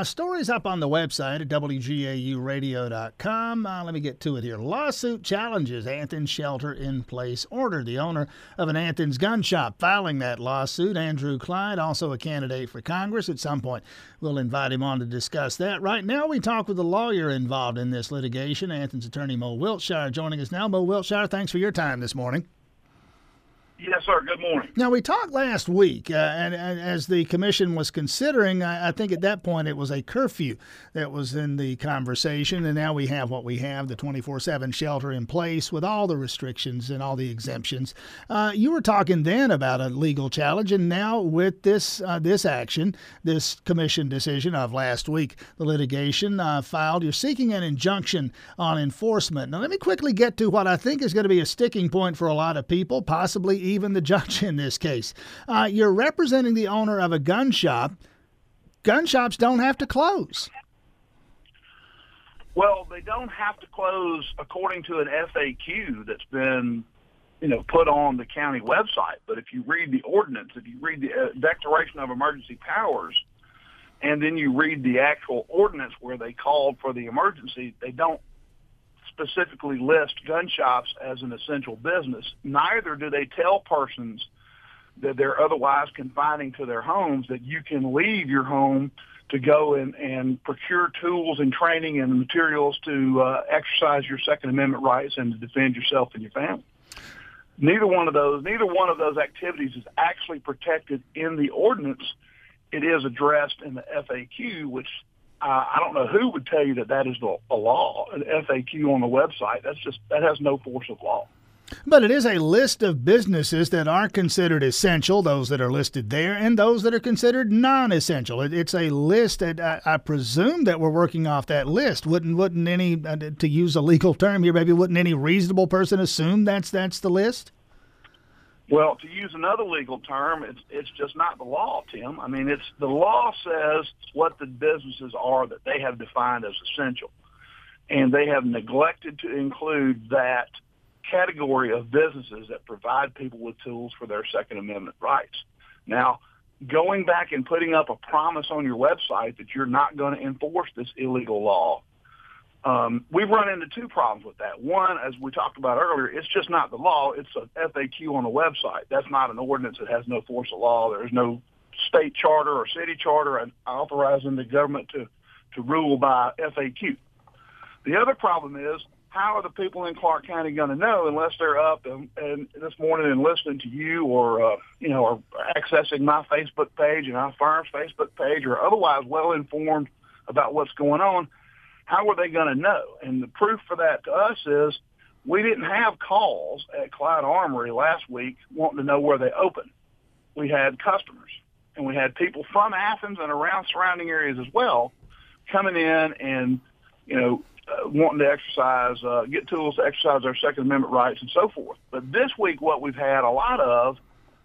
A story's up on the website at WGAUradio.com. Uh, let me get to it here. Lawsuit challenges Athens shelter in place order. The owner of an Athens gun shop filing that lawsuit, Andrew Clyde, also a candidate for Congress. At some point, we'll invite him on to discuss that. Right now, we talk with the lawyer involved in this litigation, Athens attorney Mo Wiltshire, joining us now. Mo Wiltshire, thanks for your time this morning. Yes, sir. Good morning. Now, we talked last week, uh, and, and, as the commission was considering, I, I, think at that point it was a curfew that was in the conversation, and now we have what we have the 24 7 shelter in place with all the restrictions and all the exemptions. Uh, you were talking then about a legal challenge, and now with this, uh, this action, this commission decision of last week, the litigation uh, filed, you're seeking an injunction on enforcement. Now, let me quickly get to what I think is going to be a sticking point for a lot of people, possibly even the judge in this case. Uh, you're representing the owner of a gun shop. Gun shops don't have to close. Well, they don't have to close according to an FAQ that's been, you know, put on the county website. But if you read the ordinance, if you read the uh, Declaration of Emergency Powers, and then you read the actual ordinance where they called for the emergency, they don't specifically list gun shops as an essential business. Neither do they tell persons that they're otherwise confining to their homes that you can leave your home to go and, and procure tools and training and materials to uh, exercise your Second Amendment rights and to defend yourself and your family. Neither one of those, neither one of those activities is actually protected in the ordinance. It is addressed in the FAQ, which I don't know who would tell you that that is a law, an FAQ on the website. That's just that has no force of law. But it is a list of businesses that are considered essential, those that are listed there, and those that are considered non-essential. It, it's a list that I, I, presume that we're working off that list. Wouldn't wouldn't any, uh, to use a legal term here, maybe wouldn't any reasonable person assume that's that's the list? Well, to use another legal term, it's it's just not the law, Tim. I mean, it's the law says what the businesses are that they have defined as essential, and they have neglected to include that category of businesses that provide people with tools for their Second Amendment rights. Now, going back and putting up a promise on your website that you're not going to enforce this illegal law um, we've run into two problems with that. One, as we talked about earlier, it's just not the law. It's a FAQ on a website. That's not an ordinance that has no force of law. There's no state charter or city charter authorizing the government to, to rule by FAQ. The other problem is how are the people in Clarke County going to know unless they're up and, and this morning and listening to you or uh, you know or accessing my Facebook page and our firm's Facebook page or otherwise well informed about what's going on? How were they going to know? And the proof for that to us is we didn't have calls at Clyde Armory last week wanting to know where they open. We had customers and we had people from Athens and around surrounding areas as well coming in and, you know, uh, wanting to exercise, uh, get tools to exercise their Second Amendment rights and so forth. But this week, what we've had a lot of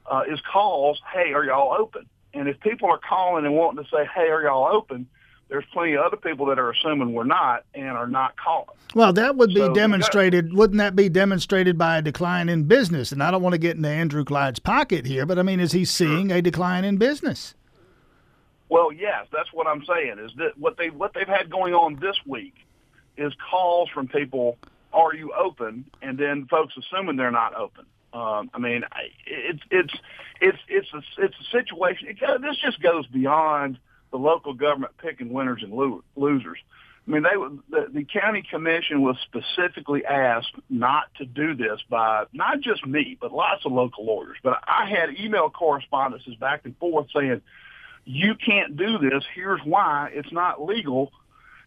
uh, is calls, hey, are y'all open? And if people are calling and wanting to say, hey, are y'all open? There's plenty of other people that are assuming we're not and are not calling. Well, that would be so demonstrated. Wouldn't that be demonstrated by a decline in business? And I don't want to get into Andrew Clyde's pocket here, but I mean, is he seeing a decline in business? Well, yes, that's what I'm saying. Is that what they what they've had going on this week is calls from people, "Are you open?" and then folks assuming they're not open. Um, I mean, it's it's it's it's a it's a situation. It, this just goes beyond the local government picking winners and lo- losers. I mean, they the, the county commission was specifically asked not to do this by not just me, but lots of local lawyers. But I had email correspondences back and forth saying, "You can't do this. Here's why. It's not legal."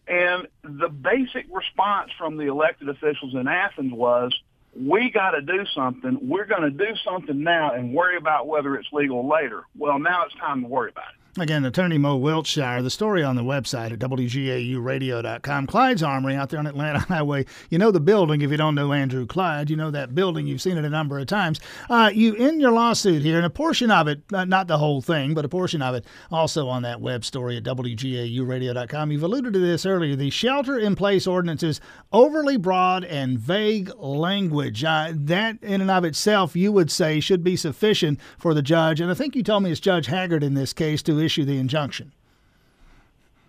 And the basic response from the elected officials in Athens was, we got to do something. We're going to do something now and worry about whether it's legal later. Well, now it's time to worry about it. Again, attorney Mo Wiltshire. The story on the website at WGAUradio.com. Clyde's Armory out there on Atlanta Highway. You know the building. If you don't know Andrew Clyde, you know that building. You've seen it a number of times. Uh, you in your lawsuit here, and a portion of it, not the whole thing, but a portion of it, also on that web story at WGAUradio.com. You've alluded to this earlier. The shelter in place ordinances overly broad and vague language. Uh, that in and of itself, you would say, should be sufficient for the judge. And I think you told me it's Judge Haggard in this case to issue the injunction.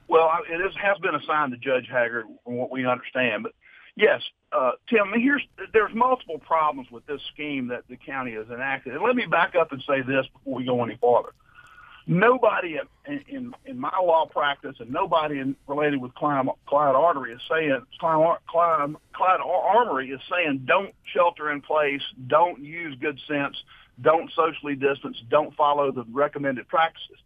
Well, it is, has been assigned to Judge Haggard, from what we understand. But yes, uh, Tim, here's there's multiple problems with this scheme that the county has enacted. And let me back up and say this before we go any farther. Nobody in, in, in my law practice and nobody in, related with Clyde, Clyde Artery is saying Clyde, Clyde, Clyde Armory is saying don't shelter in place, don't use good sense, don't socially distance, don't follow the recommended practices.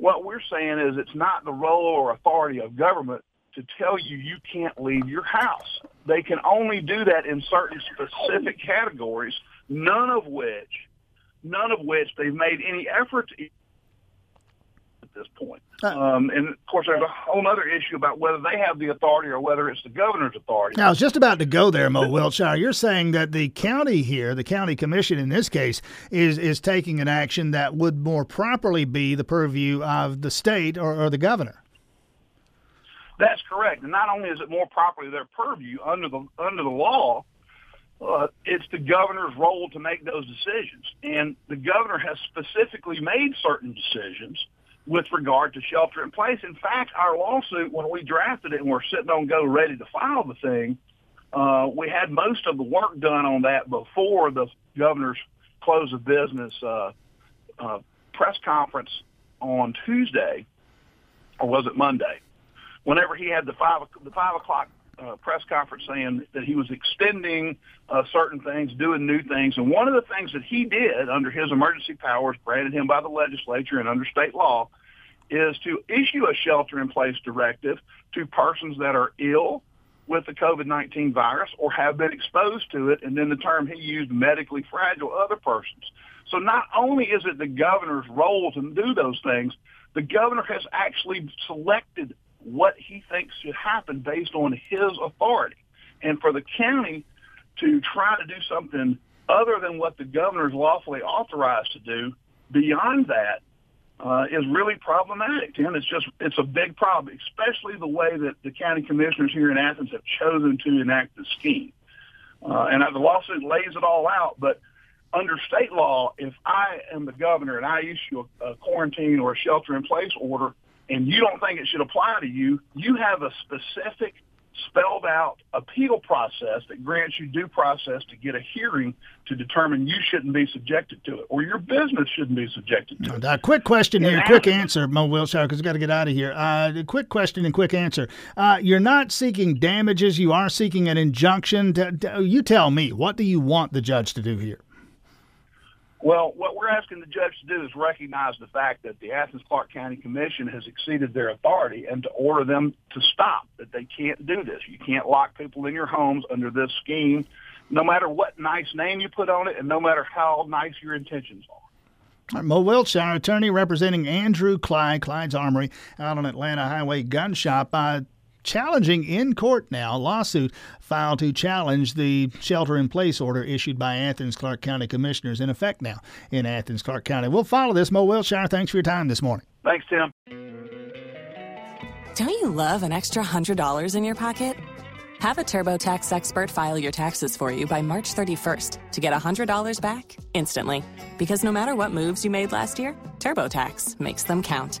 What we're saying is it's not the role or authority of government to tell you you can't leave your house. They can only do that in certain specific categories, none of which, none of which they've made any effort to at this point. Uh, um, and of course, there's a whole other issue about whether they have the authority or whether it's the governor's authority. Now, I was just about to go there, Mo Wiltshire. You're saying that the county here, the county commission in this case, is is taking an action that would more properly be the purview of the state or, or the governor. That's correct. And not only is it more properly their purview under the under the law, uh, it's the governor's role to make those decisions. And the governor has specifically made certain decisions with regard to shelter in place. In fact, our lawsuit, when we drafted it and we're sitting on go ready to file the thing, uh, we had most of the work done on that before the governor's close of business uh, uh, press conference on Tuesday, or was it Monday? Whenever he had the five the five o'clock uh, press conference saying that he was extending uh, certain things, doing new things. And one of the things that he did under his emergency powers granted him by the legislature and under state law is to issue a shelter-in-place directive to persons that are ill with the COVID-19 virus or have been exposed to it, and then the term he used, medically fragile other persons. So not only is it the governor's role to do those things, the governor has actually selected what he thinks should happen based on his authority. And for the county to try to do something other than what the governor is lawfully authorized to do beyond that uh, is really problematic. And it's just it's a big problem, especially the way that the county commissioners here in Athens have chosen to enact the scheme. Uh, and the lawsuit lays it all out, but under state law, if I am the governor and I issue a, a quarantine or a shelter-in-place order, and you don't think it should apply to you, you have a specific spelled out appeal process that grants you due process to get a hearing to determine you shouldn't be subjected to it or your business shouldn't be subjected to it. Quick question here, quick answer, Mo Wiltshire, because we've got to get out of here. Uh, quick question and quick answer. Uh, you're not seeking damages, you are seeking an injunction. You tell me, what do you want the judge to do here? Well, what we're asking the judge to do is recognize the fact that the Athens Clarke County Commission has exceeded their authority and to order them to stop, that they can't do this. You can't lock people in your homes under this scheme, no matter what nice name you put on it and no matter how nice your intentions are. Mo Wiltshire, attorney representing Andrew Clyde, Clyde's Armory, out on Atlanta Highway Gun Shop. Uh, challenging in court now a lawsuit filed to challenge the shelter in place order issued by Athens Clarke County commissioners in effect now in Athens Clarke County. We'll follow this. Mo Wiltshire, thanks for your time this morning. Thanks, Tim. Don't you love an extra $100 in your pocket? Have a TurboTax expert file your taxes for you by March 31st to get $100 back instantly. Because no matter what moves you made last year, TurboTax makes them count.